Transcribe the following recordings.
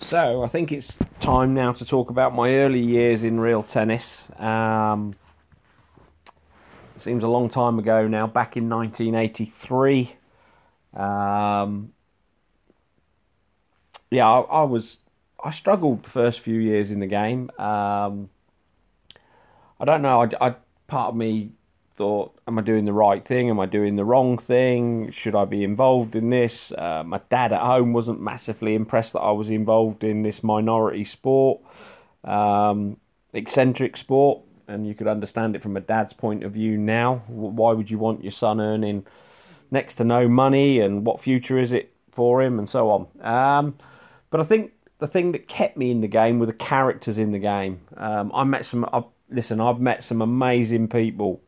So I think it's time now to talk about my early years in real tennis. Um, seems a long time ago now, back in 1983. Um, yeah, I, I, was I struggled the first few years in the game. Um, I don't know. I, I part of me thought, am I doing the right thing? Am I doing the wrong thing? Should I be involved in this? Uh, my dad at home wasn't massively impressed that I was involved in this minority sport, um, eccentric sport, and you could understand it from a dad's point of view now. Why would you want your son earning next to no money, and what future is it for him, and so on? Um, but I think the thing that kept me in the game were the characters in the game. Um, I met some. I, listen, I've met some amazing people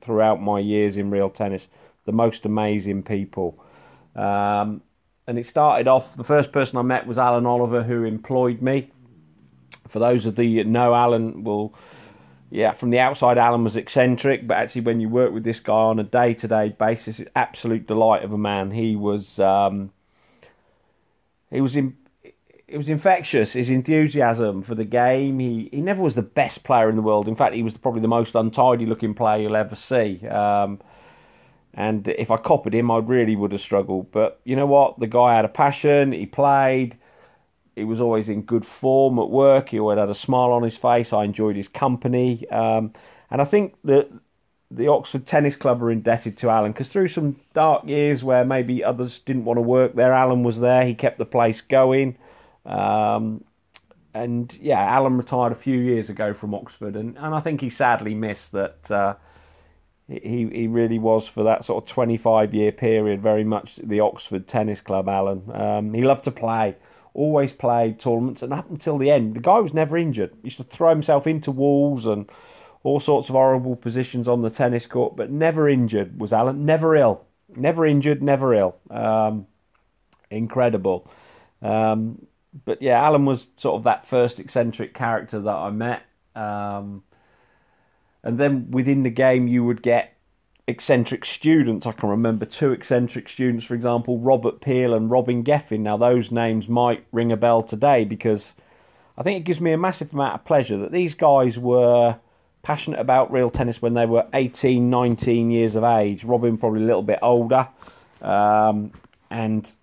throughout my years in real tennis. The most amazing people. Um, and it started off, the first person I met was Alan Oliver, who employed me. For those of the know, Alan will, yeah, from the outside, Alan was eccentric, but actually, when you work with this guy on a day to day basis, it's absolute delight of a man. He was, um, he was in, it was infectious. His enthusiasm for the game. He he never was the best player in the world. In fact, he was probably the most untidy looking player you'll ever see. Um, and if I copied him, I really would have struggled. But you know what? The guy had a passion. He played. He was always in good form at work. He always had a smile on his face. I enjoyed his company. Um, and I think that the Oxford Tennis Club are indebted to Alan because through some dark years where maybe others didn't want to work there, Alan was there. He kept the place going. Um, and yeah, Alan retired a few years ago from Oxford, and, and I think he sadly missed that. Uh, he he really was for that sort of 25 year period very much the Oxford Tennis Club. Alan, um, he loved to play, always played tournaments, and up until the end, the guy was never injured. He used to throw himself into walls and all sorts of horrible positions on the tennis court, but never injured was Alan. Never ill, never injured, never ill. Um, incredible. Um, but yeah, Alan was sort of that first eccentric character that I met. Um, and then within the game, you would get eccentric students. I can remember two eccentric students, for example, Robert Peel and Robin Geffin. Now, those names might ring a bell today because I think it gives me a massive amount of pleasure that these guys were passionate about real tennis when they were 18, 19 years of age. Robin probably a little bit older. Um, and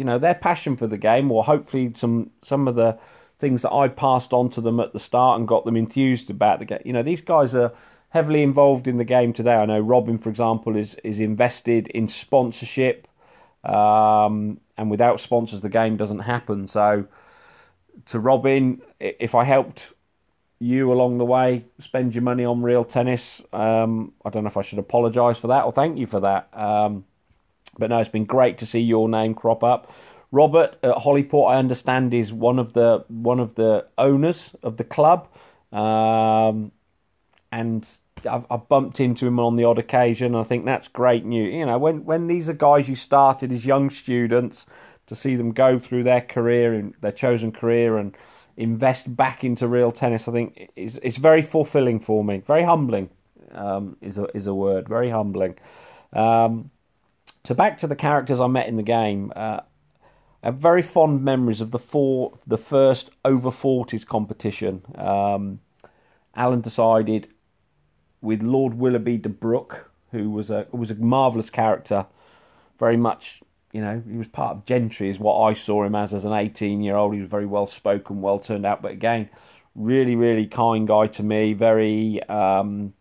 you know their passion for the game, or hopefully some some of the things that I passed on to them at the start and got them enthused about the game. You know, these guys are heavily involved in the game today. I know Robin, for example, is is invested in sponsorship, um, and without sponsors, the game doesn't happen. So, to Robin, if I helped you along the way, spend your money on real tennis, um, I don't know if I should apologise for that or thank you for that. Um, but no, it's been great to see your name crop up. Robert at Holyport, I understand, is one of the one of the owners of the club, um, and I've, I've, bumped into him on the odd occasion. I think that's great news. You know, when when these are guys you started as young students, to see them go through their career and their chosen career and invest back into real tennis, I think it's, it's very fulfilling for me. Very humbling um, is a is a word. Very humbling. Um, so back to the characters I met in the game. Uh, I have very fond memories of the four, the first over forties competition. Um, Alan decided with Lord Willoughby de Broke, who was a was a marvelous character, very much. You know, he was part of gentry, is what I saw him as as an 18 year old. He was very well spoken, well turned out, but again, really, really kind guy to me. Very, um,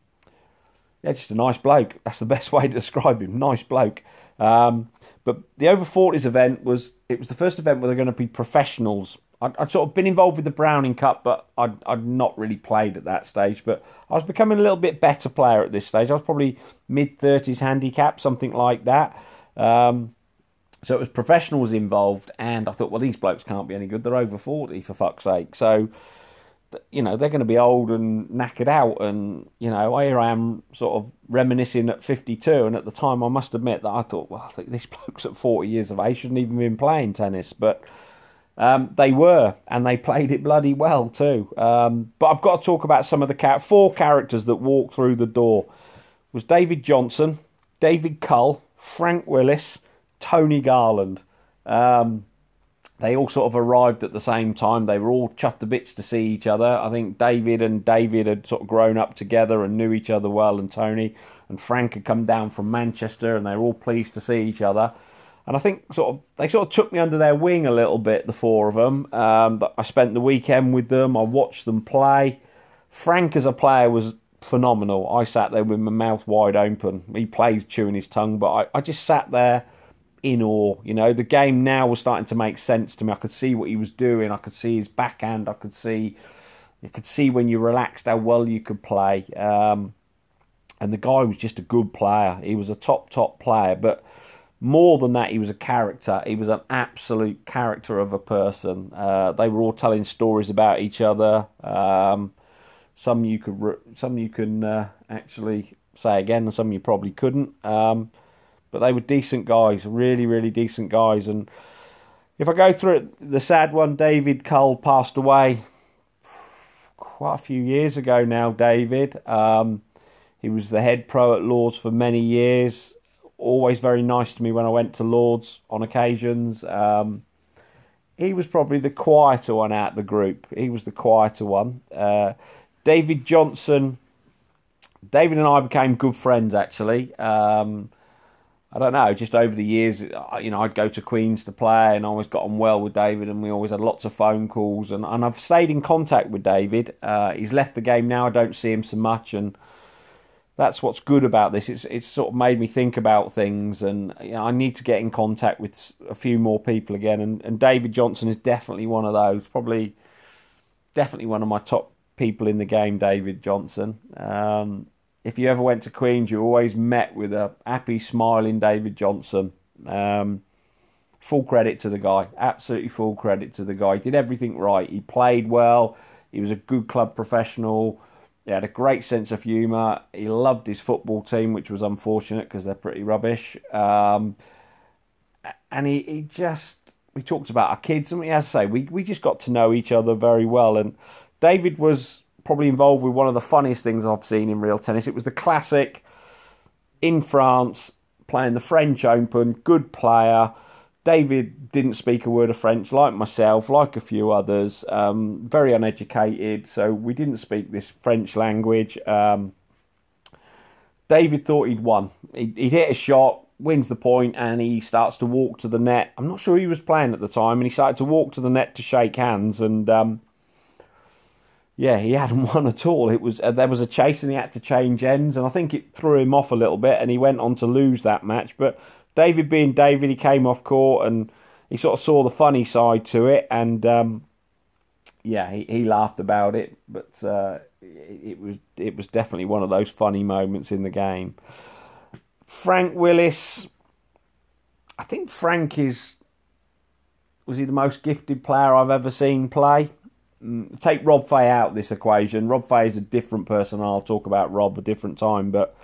yeah, just a nice bloke. That's the best way to describe him. Nice bloke. Um, but the over 40s event was it was the first event where they're going to be professionals. I'd, I'd, sort of been involved with the Browning Cup, but I'd, I'd not really played at that stage. But I was becoming a little bit better player at this stage. I was probably mid 30s handicap, something like that. Um, so it was professionals involved, and I thought, well, these blokes can't be any good. They're over 40, for fuck's sake. So you know they're going to be old and knackered out and you know here I am sort of reminiscing at 52 and at the time I must admit that I thought well I think this bloke's at 40 years of age shouldn't even been playing tennis. But um, they were and they played it bloody well too. Um, but I've got to talk about some of the four characters that walked through the door. It was David Johnson David Cull Frank Willis Tony Garland. Um, they all sort of arrived at the same time. They were all chuffed to bits to see each other. I think David and David had sort of grown up together and knew each other well, and Tony and Frank had come down from Manchester, and they were all pleased to see each other. And I think sort of they sort of took me under their wing a little bit, the four of them. Um, I spent the weekend with them. I watched them play. Frank as a player was phenomenal. I sat there with my mouth wide open. He plays chewing his tongue, but I, I just sat there in awe. You know, the game now was starting to make sense to me. I could see what he was doing. I could see his backhand. I could see, you could see when you relaxed how well you could play. Um, and the guy was just a good player. He was a top top player, but more than that, he was a character. He was an absolute character of a person. Uh, they were all telling stories about each other. Um, some you could, some you can uh, actually say again, and some you probably couldn't. Um, but they were decent guys, really, really decent guys. And if I go through it, the sad one, David Cull passed away quite a few years ago now. David, um, he was the head pro at Lords for many years. Always very nice to me when I went to Lords on occasions. Um, he was probably the quieter one out of the group. He was the quieter one. Uh, David Johnson. David and I became good friends actually. Um, I don't know, just over the years, you know, I'd go to Queens to play and I always got on well with David and we always had lots of phone calls and, and I've stayed in contact with David. Uh, he's left the game now, I don't see him so much and that's what's good about this. It's it's sort of made me think about things and you know, I need to get in contact with a few more people again and, and David Johnson is definitely one of those, probably definitely one of my top people in the game, David Johnson. Um, if you ever went to Queens, you always met with a happy, smiling David Johnson. Um, full credit to the guy. Absolutely full credit to the guy. He did everything right. He played well. He was a good club professional. He had a great sense of humour. He loved his football team, which was unfortunate because they're pretty rubbish. Um, and he, he just, we talked about our kids, and we, as I say, we, we just got to know each other very well. And David was probably involved with one of the funniest things I've seen in real tennis. It was the classic in France, playing the French Open, good player. David didn't speak a word of French, like myself, like a few others. Um, very uneducated, so we didn't speak this French language. Um, David thought he'd won. He'd, he'd hit a shot, wins the point, and he starts to walk to the net. I'm not sure he was playing at the time, and he started to walk to the net to shake hands, and um, yeah, he hadn't won at all. It was uh, there was a chase and he had to change ends, and I think it threw him off a little bit, and he went on to lose that match. But David, being David, he came off court and he sort of saw the funny side to it, and um, yeah, he, he laughed about it. But uh, it, it was it was definitely one of those funny moments in the game. Frank Willis, I think Frank is was he the most gifted player I've ever seen play. Take Rob Fahey out this equation. Rob Fahey is a different person. I'll talk about Rob a different time. But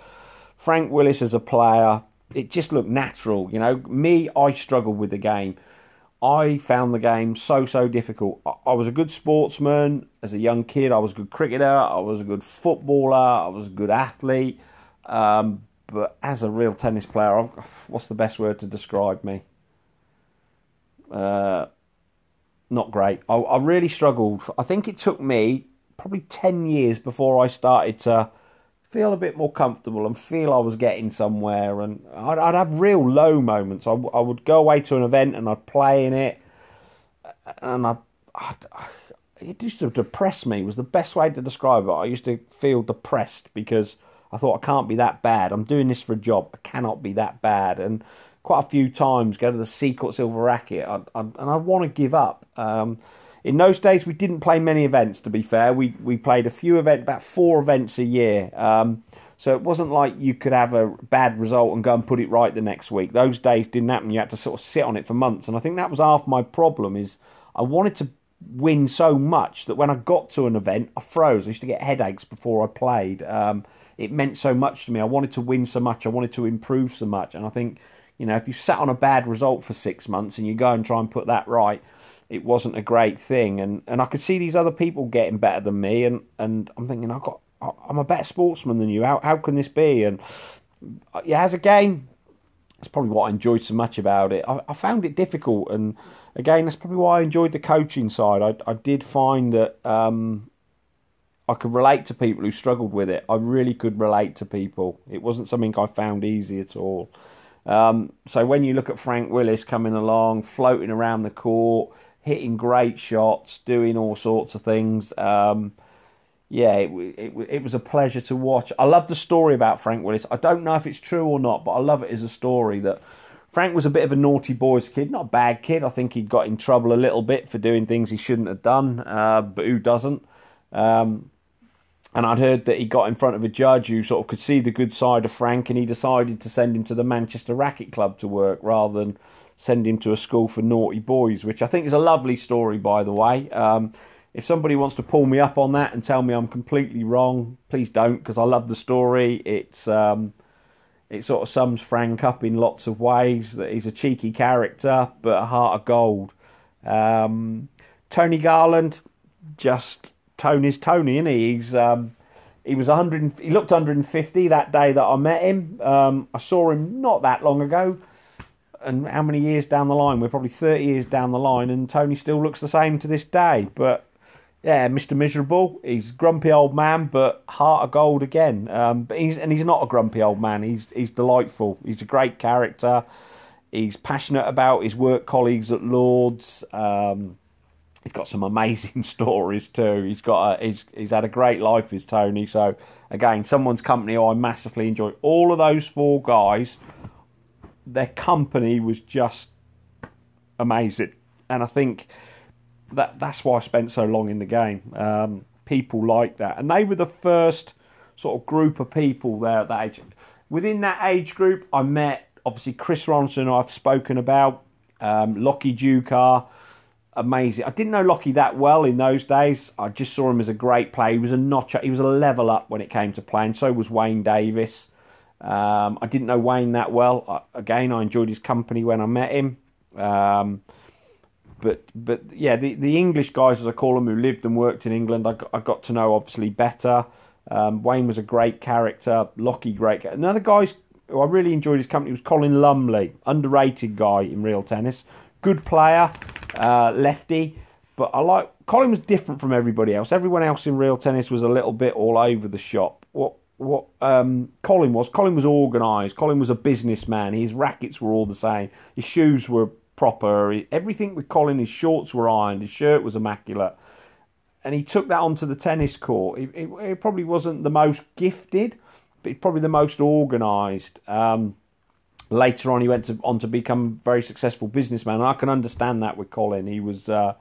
Frank Willis as a player, it just looked natural. You know, me, I struggled with the game. I found the game so so difficult. I was a good sportsman as a young kid. I was a good cricketer. I was a good footballer. I was a good athlete. Um, but as a real tennis player, what's the best word to describe me? Uh, not great. I, I really struggled. I think it took me probably 10 years before I started to feel a bit more comfortable and feel I was getting somewhere. And I'd, I'd have real low moments. I, I, would go away to an event and I'd play in it, and I, I, it used to depress me. Was the best way to describe it. I used to feel depressed because I thought I can't be that bad. I'm doing this for a job. I cannot be that bad. And quite a few times go to the Seacourt Silver Racket, I, I, and I want to give up. Um, in those days, we didn't play many events. To be fair, we we played a few events, about four events a year. Um, so it wasn't like you could have a bad result and go and put it right the next week. Those days didn't happen. You had to sort of sit on it for months, and I think that was half my problem. Is I wanted to win so much that when I got to an event, I froze. I used to get headaches before I played. Um, it meant so much to me. I wanted to win so much. I wanted to improve so much, and I think you know, if you sat on a bad result for six months and you go and try and put that right, it wasn't a great thing. And and I could see these other people getting better than me, and and I'm thinking I've got I'm a better sportsman than you. How how can this be? And yeah, as a game, it's probably what I enjoyed so much about it. I, I found it difficult, and again, that's probably why I enjoyed the coaching side. I, I did find that um, I could relate to people who struggled with it. I really could relate to people. It wasn't something I found easy at all. Um, so when you look at Frank Willis coming along, floating around the court, hitting great shots, doing all sorts of things, um, yeah, it, it, it, was a pleasure to watch. I love the story about Frank Willis. I don't know if it's true or not, but I love it as a story that Frank was a bit of a naughty boys kid, not a bad kid. I think he got in trouble a little bit for doing things he shouldn't have done, uh, but who doesn't? Um, and I'd heard that he got in front of a judge who sort of could see the good side of Frank, and he decided to send him to the Manchester Racquet Club to work rather than send him to a school for naughty boys, which I think is a lovely story, by the way. Um, if somebody wants to pull me up on that and tell me I'm completely wrong, please don't, because I love the story. It's um, it sort of sums Frank up in lots of ways. That he's a cheeky character, but a heart of gold. Um, Tony Garland, just Tony's Tony, isn't he? He's um, he was 100. He looked 150 that day that I met him. Um, I saw him not that long ago, and how many years down the line? We're probably 30 years down the line, and Tony still looks the same to this day. But yeah, Mr. Miserable. He's grumpy old man, but heart of gold again. Um, but he's and he's not a grumpy old man. He's he's delightful. He's a great character. He's passionate about his work colleagues at Lords. Um, he's got some amazing stories too. He's got a, he's he's had a great life, is Tony. So again, someone's company I massively enjoy. All of those four guys, their company was just amazing, and I think that that's why I spent so long in the game. Um, people like that, and they were the first sort of group of people there at that age. Within that age group, I met obviously Chris Ronson, I've spoken about, um, Lockie Deuchar amazing. I didn't know Lockie that well in those days. I just saw him as a great player. He was a notch. He was a level up when it came to playing. So was Wayne Davies. Um, I didn't know Wayne that well. I, again, I enjoyed his company when I met him. Um, but but yeah, the the English guys, as I call them, who lived and worked in England, I got, I got to know obviously better. Um, Wayne was a great character. Lockie, great. Another guy who I really enjoyed his company was Colin Lumley, underrated guy in real tennis good player, uh, lefty. But I like Colin was different from everybody else. Everyone else in real tennis was a little bit all over the shop. What what um, Colin was? Colin was organised. Colin was a businessman. His rackets were all the same. His shoes were proper. Everything with Colin, his shorts were ironed. His shirt was immaculate. And he took that onto the tennis court. He, probably wasn't the most gifted, but he's probably the most organised. Um, later on he went to, on to become a very successful businessman. And I can understand that with Colin. He was, uh,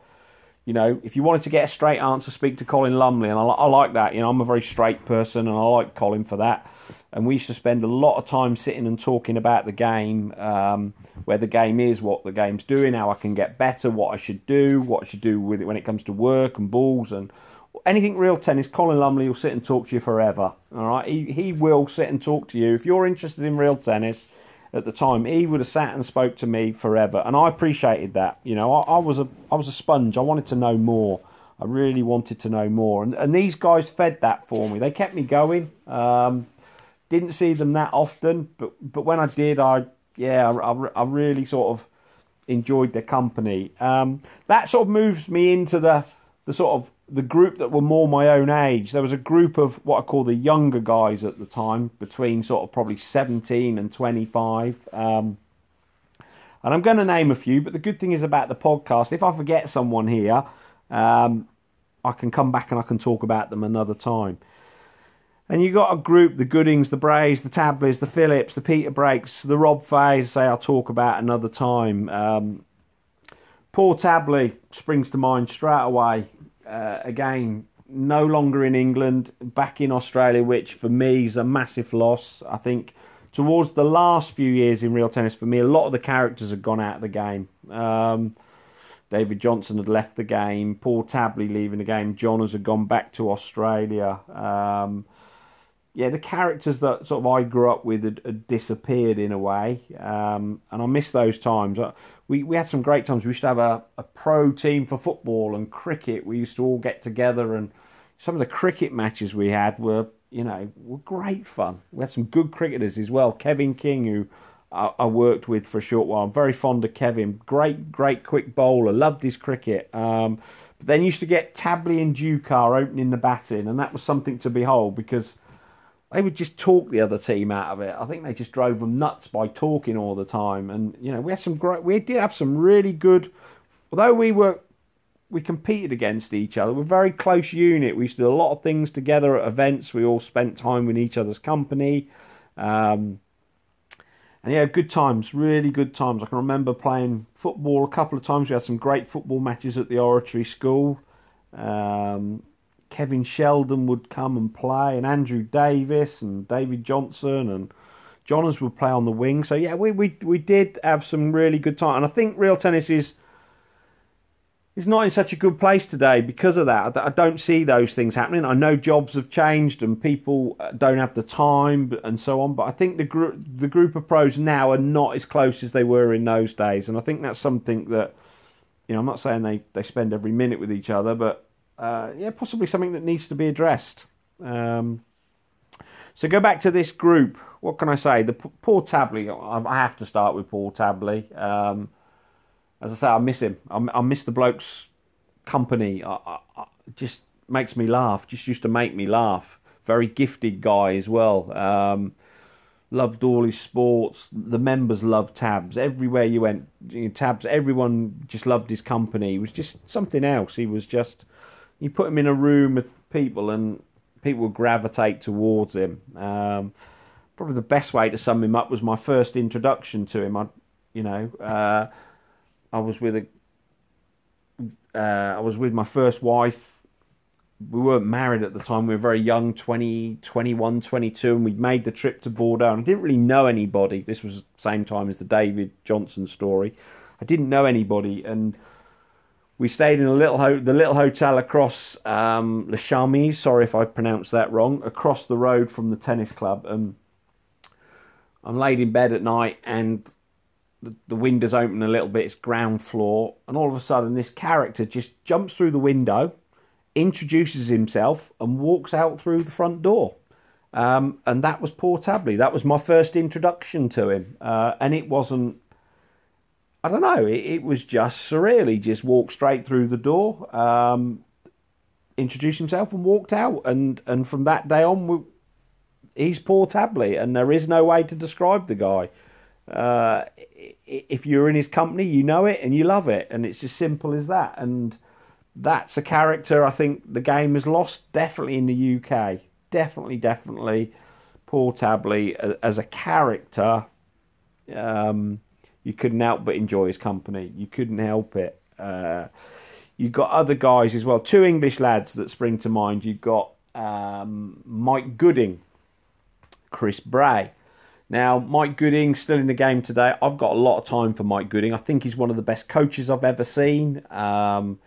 you know, if you wanted to get a straight answer, speak to Colin Lumley, and I, I, like that. You know, I'm a very straight person, and I like Colin for that. And we used to spend a lot of time sitting and talking about the game, um, where the game is, what the game's doing, how I can get better, what I should do, what I should do with it when it comes to work and balls and anything real tennis. Colin Lumley will sit and talk to you forever. All right, he he will sit and talk to you if you're interested in real tennis at the time, he would have sat and spoke to me forever, and I appreciated that. You know, I, I was a I was a sponge. I wanted to know more. I really wanted to know more, and and these guys fed that for me. They kept me going. Um, didn't see them that often, but but when I did, I yeah, I, I really sort of enjoyed their company. Um, that sort of moves me into the the sort of the group that were more my own age. There was a group of what I call the younger guys at the time, between sort of probably 17 and 25. Um, and I'm going to name a few, but the good thing is about the podcast, if I forget someone here, um, I can come back and I can talk about them another time. And you got a group, the Goodings, the Brays, the Tableys, the Phillips, the Peter Brakes, the Rob Faheys, say I'll talk about another time. Um, Paul Tabley springs to mind straight away uh, again, no longer in England, back in Australia, which for me is a massive loss. I think towards the last few years in real tennis, for me, a lot of the characters had gone out of the game. Um, David Johnson had left the game, Paul Tabley leaving the game, John had gone back to Australia. Um, yeah, the characters that sort of I grew up with had, had disappeared in a way, um, and I miss those times. Uh, we we had some great times. We used to have a, a pro team for football and cricket. We used to all get together, and some of the cricket matches we had were you know were great fun. We had some good cricketers as well. Kevin King, who I, I, worked with for a short while. I'm very fond of Kevin. Great, great quick bowler. Loved his cricket. Um, but then used to get Tabley and Deuchar opening the batting, and that was something to behold because they would just talk the other team out of it. I think they just drove them nuts by talking all the time. And you know, we had some great. We did have some really good. Although we were we competed against each other. We're a very close unit. We used to do a lot of things together at events. We all spent time in each other's company. Um, and yeah, good times, really good times. I can remember playing football a couple of times. We had some great football matches at the Oratory School. Um, Kevin Sheldon would come and play, and Andrew Davis and David Johnson and Johnners would play on the wing. So yeah, we we we did have some really good time, and I think real tennis is is not in such a good place today because of that. I don't see those things happening. I know jobs have changed and people uh, don't have the time and so on, but I think the group the group of pros now are not as close as they were in those days, and I think that's something that you know I'm not saying they they spend every minute with each other, but uh, yeah, possibly something that needs to be addressed. Um, so go back to this group. What can I say? The Paul Tabley. I have to start with Paul Tabley. Um, as I say, I miss him. I, I miss the bloke's company. I, I, I, just makes me laugh. Just used to make me laugh. Very gifted guy as well. Um, loved all his sports. The members loved Tabs. Everywhere you went, you know, Tabs. Everyone just loved his company. He was just something else. He was just. You put him in a room with people, and people gravitate towards him. Um, probably the best way to sum him up was my first introduction to him. I, you know. Uh, I was with a, uh, I was with my first wife. We weren't married at the time. We were very young, 20, 21, 22, and we'd made the trip to Bordeaux. And I didn't really know anybody. This was the same time as the David Johnson story. I didn't know anybody, and we stayed in a little ho- the little hotel across um, Le Charmise. Sorry if I pronounced that wrong. Across the road from the tennis club, and I'm laid in bed at night, and the, the windows open a little bit, it's ground floor, and all of a sudden this character just jumps through the window, introduces himself, and walks out through the front door. Um, and that was Paul Tabley. That was my first introduction to him, uh, and it wasn't. I don't know. It, it, was just surreal. He just walked straight through the door, um, introduced himself, and walked out. And and from that day on, we, he's Paul Tabley, and there is no way to describe the guy. Uh, if you're in his company, you know it and you love it, and it's as simple as that. And that's a character I think the game has lost definitely in the UK. Definitely, definitely, Paul Tabley as a character. Um, you couldn't help but enjoy his company. You couldn't help it. Uh, you've got other guys as well. Two English lads that spring to mind. You've got um, Mike Gooding, Chris Bray. Now, Mike Gooding still in the game today. I've got a lot of time for Mike Gooding. I think he's one of the best coaches I've ever seen. Um,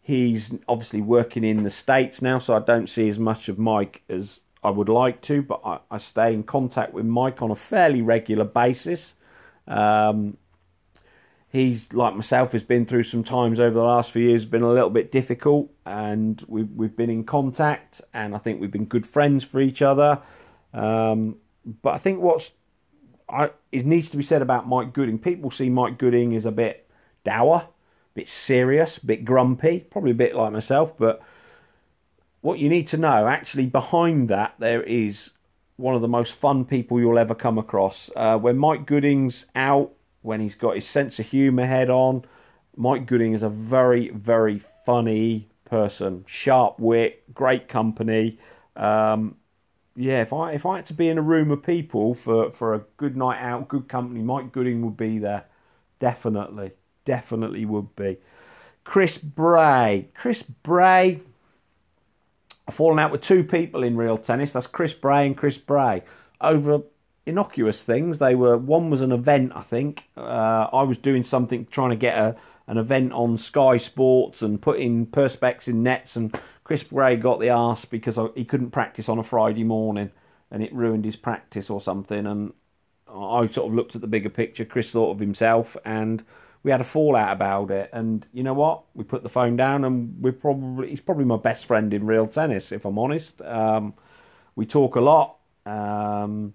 he's obviously working in the States now, so I don't see as much of Mike as I would like to, but I, I stay in contact with Mike on a fairly regular basis. Um, he's like myself has been through some times over the last few years been a little bit difficult and we've, we've been in contact and i think we've been good friends for each other um, but I think what's I, it needs to be said about Mike Gooding. People see Mike Gooding as a bit dour, a bit serious, a bit grumpy, probably a bit like myself. But what you need to know, actually, behind that, there is one of the most fun people you'll ever come across. Uh, when Mike Gooding's out, when he's got his sense of humour head on, Mike Gooding is a very, very funny person, sharp wit, great company. Um, yeah, if I if I had to be in a room of people for, for a good night out, good company, Mike Gooding would be there. Definitely. Definitely would be. Chris Bray. Chris Bray. I've fallen out with two people in real tennis. That's Chris Bray and Chris Bray. Over innocuous things. They were one was an event, I think. Uh, I was doing something trying to get a an event on Sky Sports and putting perspex in nets and Chris Bray got the arse because he couldn't practice on a Friday morning and it ruined his practice or something. And I sort of looked at the bigger picture. Chris thought of himself and we had a fallout about it. And you know what? We put the phone down and we're probably, he's probably my best friend in real tennis, if I'm honest. Um, we talk a lot. Um,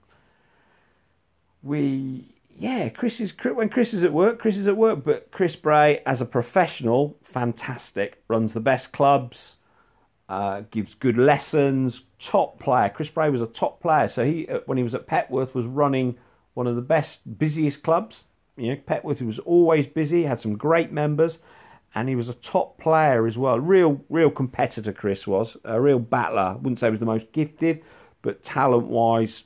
we, yeah, Chris is when Chris is at work, Chris is at work. But Chris Bray, as a professional, fantastic. Runs the best clubs, uh, gives good lessons. Top player. Chris Bray was a top player. So he, uh, when he was at Petworth, was running one of the best, busiest clubs. You know, Petworth was always busy. Had some great members, and he was a top player as well. Real, real competitor. Chris was a real battler. wouldn't say he was the most gifted, but talent-wise,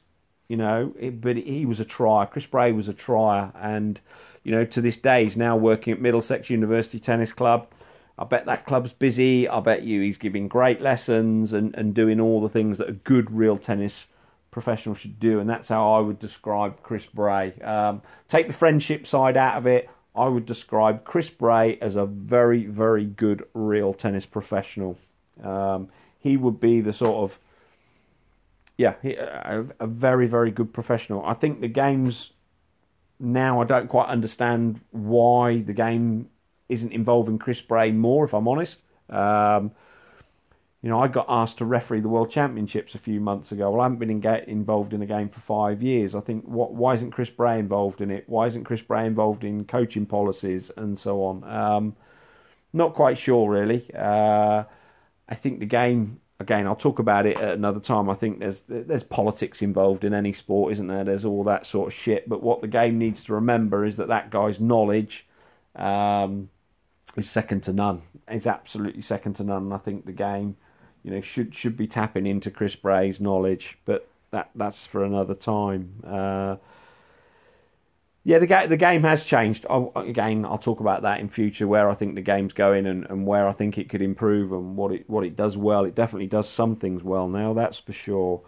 you know, it, but he was a trier. Chris Bray was a trier, and you know, to this day, he's now working at Middlesex University Tennis Club. I bet that club's busy. I bet you he's giving great lessons and, and doing all the things that a good real tennis professional should do, and that's how I would describe Chris Bray. Um, take the friendship side out of it. I would describe Chris Bray as a very, very good real tennis professional. Um, he would be the sort of yeah, a, a very, very good professional. I think the games now, I don't quite understand why the game isn't involving Chris Bray more, if I'm honest. Um, you know, I got asked to referee the World Championships a few months ago. Well, I haven't been in involved in the game for five years. I think, what, why isn't Chris Bray involved in it? Why isn't Chris Bray involved in coaching policies and so on? Um, not quite sure, really. Uh, I think the game again, I'll talk about it at another time. I think there's there's politics involved in any sport, isn't there? There's all that sort of shit. But what the game needs to remember is that that guy's knowledge um, is second to none. Is absolutely second to none. I think the game, you know, should should be tapping into Chris Bray's knowledge. But that that's for another time. Uh, yeah, the game the game has changed. I'll, again, I'll talk about that in future, where I think the game's going and, and where I think it could improve and what it what it does well. It definitely does some things well now, that's for sure.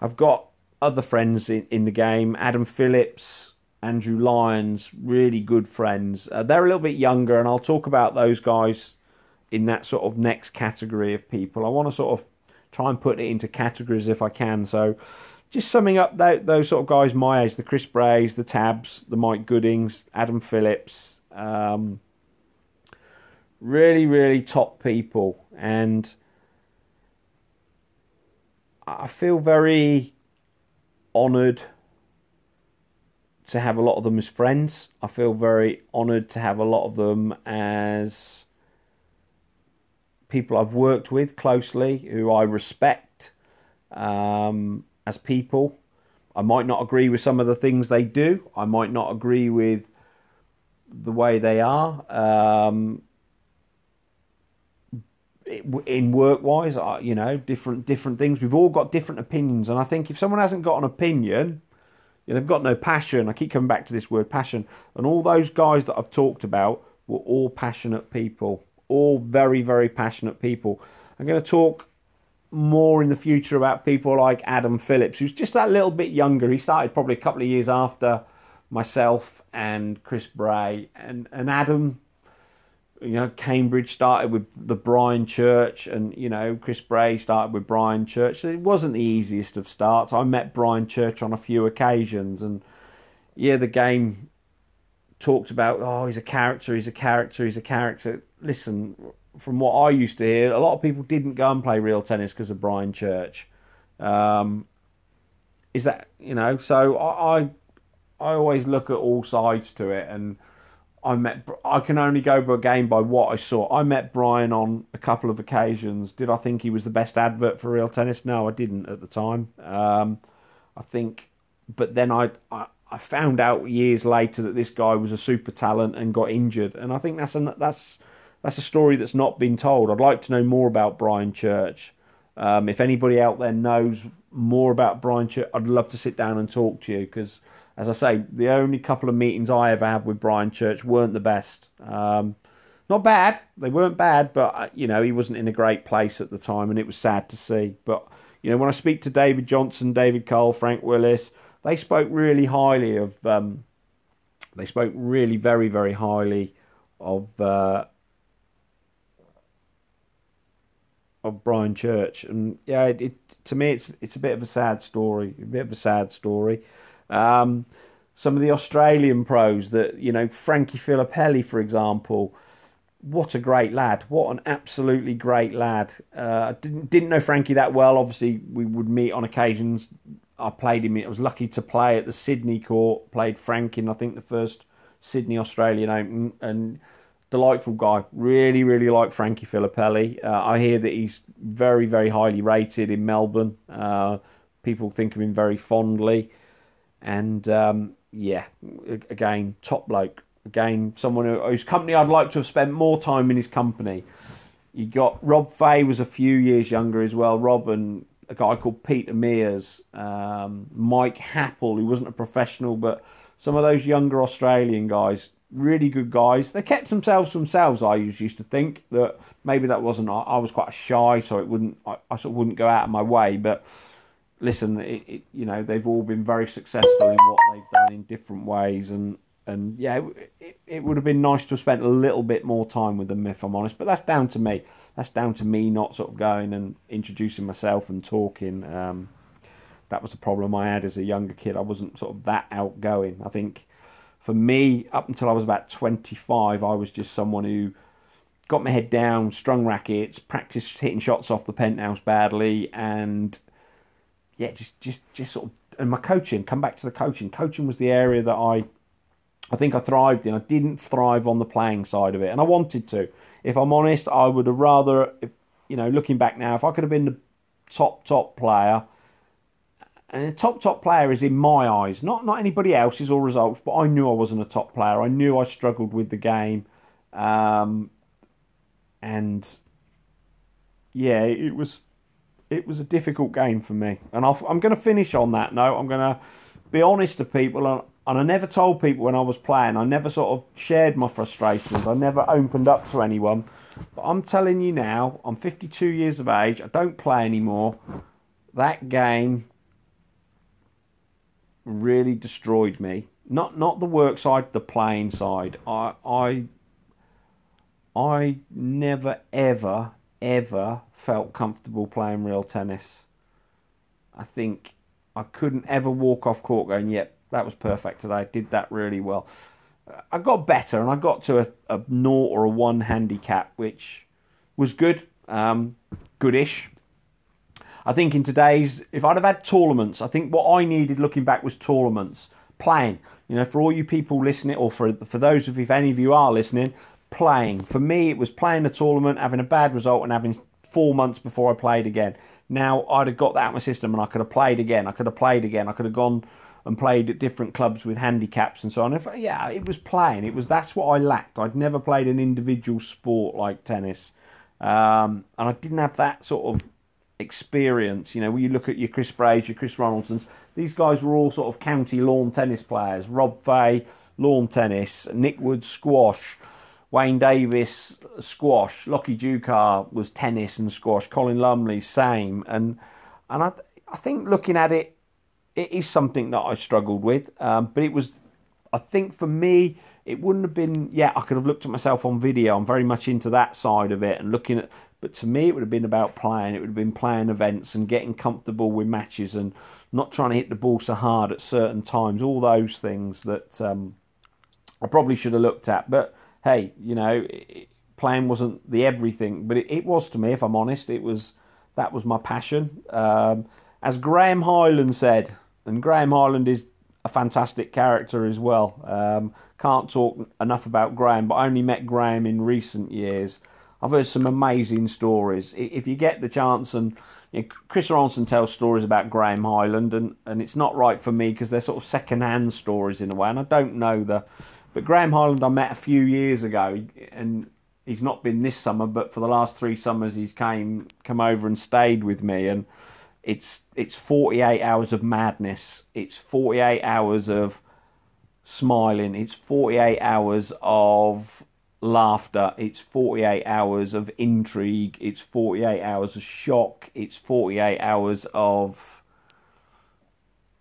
I've got other friends in, in the game, Adam Phillips, Andrew Lyons, really good friends. Uh, they're a little bit younger, and I'll talk about those guys in that sort of next category of people. I want to sort of try and put it into categories if I can. So just summing up that, those sort of guys my age, the Chris Brays, the Tabs, the Mike Goodings, Adam Phillips, um, really, really top people. And I feel very honoured to have a lot of them as friends. I feel very honoured to have a lot of them as people I've worked with closely, who I respect. Um, as people. I might not agree with some of the things they do. I might not agree with the way they are. Um, in work wise, you know, different different things. We've all got different opinions, and I think if someone hasn't got an opinion, they've got no passion. I keep coming back to this word passion, and all those guys that I've talked about were all passionate people, all very very passionate people. I'm going to talk more in the future about people like Adam Phillips, who's just that little bit younger. He started probably a couple of years after myself and Chris Bray. And, and Adam, you know, Cambridge started with the Brian Church, and, you know, Chris Bray started with Brian Church. It wasn't the easiest of starts. I met Brian Church on a few occasions, and yeah, the game talked about, oh, he's a character, he's a character, he's a character. Listen, from what I used to hear, a lot of people didn't go and play real tennis because of Brian Church. Um, is that you know? So I, I, I always look at all sides to it, and I met. I can only go by game by what I saw. I met Brian on a couple of occasions. Did I think he was the best advert for real tennis? No, I didn't at the time. Um, I think, but then I, I I found out years later that this guy was a super talent and got injured, and I think that's a, that's that's a story that's not been told. I'd like to know more about Brian Church. Um, if anybody out there knows more about Brian Church, I'd love to sit down and talk to you because, as I say, the only couple of meetings I ever had with Brian Church weren't the best. Um, not bad, they weren't bad, but uh, you know he wasn't in a great place at the time, and it was sad to see. But you know when I speak to David Johnson, David Cole, Frank Willis, they spoke really highly of. Um, they spoke really very very highly of. Uh, of Brian Church, and yeah, it, it, to me it's it's a bit of a sad story, a bit of a sad story. Um, some of the Australian pros that you know, Frankie Filippelli, for example, what a great lad! What an absolutely great lad! Uh, didn't didn't know Frankie that well. Obviously, we would meet on occasions I played him. I was lucky to play at the Sydney court. Played Frank in I think the first Sydney Australian Open, and delightful guy. Really, really like Frankie Filippelli. Uh, I hear that he's very, very highly rated in Melbourne. Uh, people think of him very fondly, and um, yeah, again, top bloke. Again, someone who, whose company I'd like to have spent more time in his company. You got Rob Fahey was a few years younger as well. Rob and a guy called Peter Mears, um, Mike Happel, who wasn't a professional, but some of those younger Australian guys, really good guys. They kept themselves themselves. I used to think that maybe that wasn't. I was quite shy, so it wouldn't. I, I sort of wouldn't go out of my way. But listen, it, it, you know, they've all been very successful in what they've done in different ways, and and yeah, it, it would have been nice to have spent a little bit more time with them, if I'm honest. But that's down to me. That's down to me not sort of going and introducing myself and talking. Um, that was the problem I had as a younger kid. I wasn't sort of that outgoing. I think for me, up until I was about 25, I was just someone who got my head down, strung rackets, practiced hitting shots off the penthouse badly, and yeah, just just just sort of. And my coaching, come back to the coaching. Coaching was the area that I I think I thrived in. I didn't thrive on the playing side of it, and I wanted to. If I'm honest, I would have rather, you know, looking back now, if I could have been the top top player, and a top top player is in my eyes, not not anybody else's or results, but I knew I wasn't a top player. I knew I struggled with the game, um, and yeah, it was it was a difficult game for me. And i am going to finish on that note. I'm going to be honest to people, and, I never told people when I was playing. I never sort of shared my frustrations. I never opened up to anyone. But I'm telling you now, I'm 52 years of age. I don't play anymore. That game really destroyed me. Not not the work side, the playing side. I I I never ever ever felt comfortable playing real tennis. I think I couldn't ever walk off court going, "Yep, that was perfect today. Did that really well." I got better and I got to a, a naught or a one handicap, which was good, um, goodish. I think in today's, if I'd have had tournaments, I think what I needed looking back was tournaments, playing. You know, for all you people listening, or for for those of if any of you are listening, playing. For me, it was playing a tournament, having a bad result, and having four months before I played again. Now I'd have got that out my system, and I could have played again. I could have played again. I could have gone and played at different clubs with handicaps and so on. If, yeah, it was playing. It was that's what I lacked. I'd never played an individual sport like tennis, um, and I didn't have that sort of experience. You know, when you look at your Chris Brays, your Chris Ronaldsons, these guys were all sort of county lawn tennis players. Rob Fahey, lawn tennis. Nick Wood, squash. Wayne Davies, squash. Lockie Deuchar was tennis and squash. Colin Lumley, same. And and I I think looking at it, it is something that I struggled with. Um, but it was, I think for me, it wouldn't have been. Yeah, I could have looked at myself on video. I'm very much into that side of it and looking at but to me, it would have been about playing. It would have been playing events and getting comfortable with matches and not trying to hit the ball so hard at certain times. All those things that um, I probably should have looked at. But hey, you know, playing wasn't the everything, but it, it, was to me. If I'm honest, it was that was my passion. Um, as Graham Highland said, and Graham Highland is a fantastic character as well. Um, can't talk enough about Graham, but I only met Graham in recent years. I've heard some amazing stories. If you get the chance, and you know, Chris Ronson tells stories about Graham Highland, and, and it's not right for me because they're sort of second-hand stories in a way, and I don't know the. But Graham Highland I met a few years ago, and he's not been this summer, but for the last three summers he's came come over and stayed with me, and it's it's 48 hours of madness. It's 48 hours of smiling. It's 48 hours of laughter, it's 48 hours of intrigue, it's 48 hours of shock, it's 48 hours of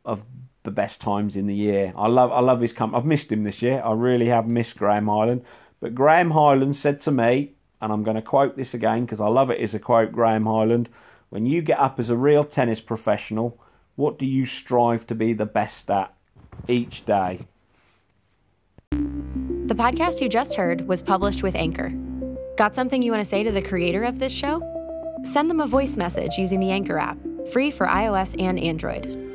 of the best times in the year. I love I love his company. I've missed him this year. I really have missed Graham Highland. But Graham Highland said to me, and I'm going to quote this again because I love it as a quote, Graham Highland, when you get up as a real tennis professional, what do you strive to be the best at each day? The podcast you just heard was published with Anchor. Got something you want to say to the creator of this show? Send them a voice message using the Anchor app, free for iOS and Android.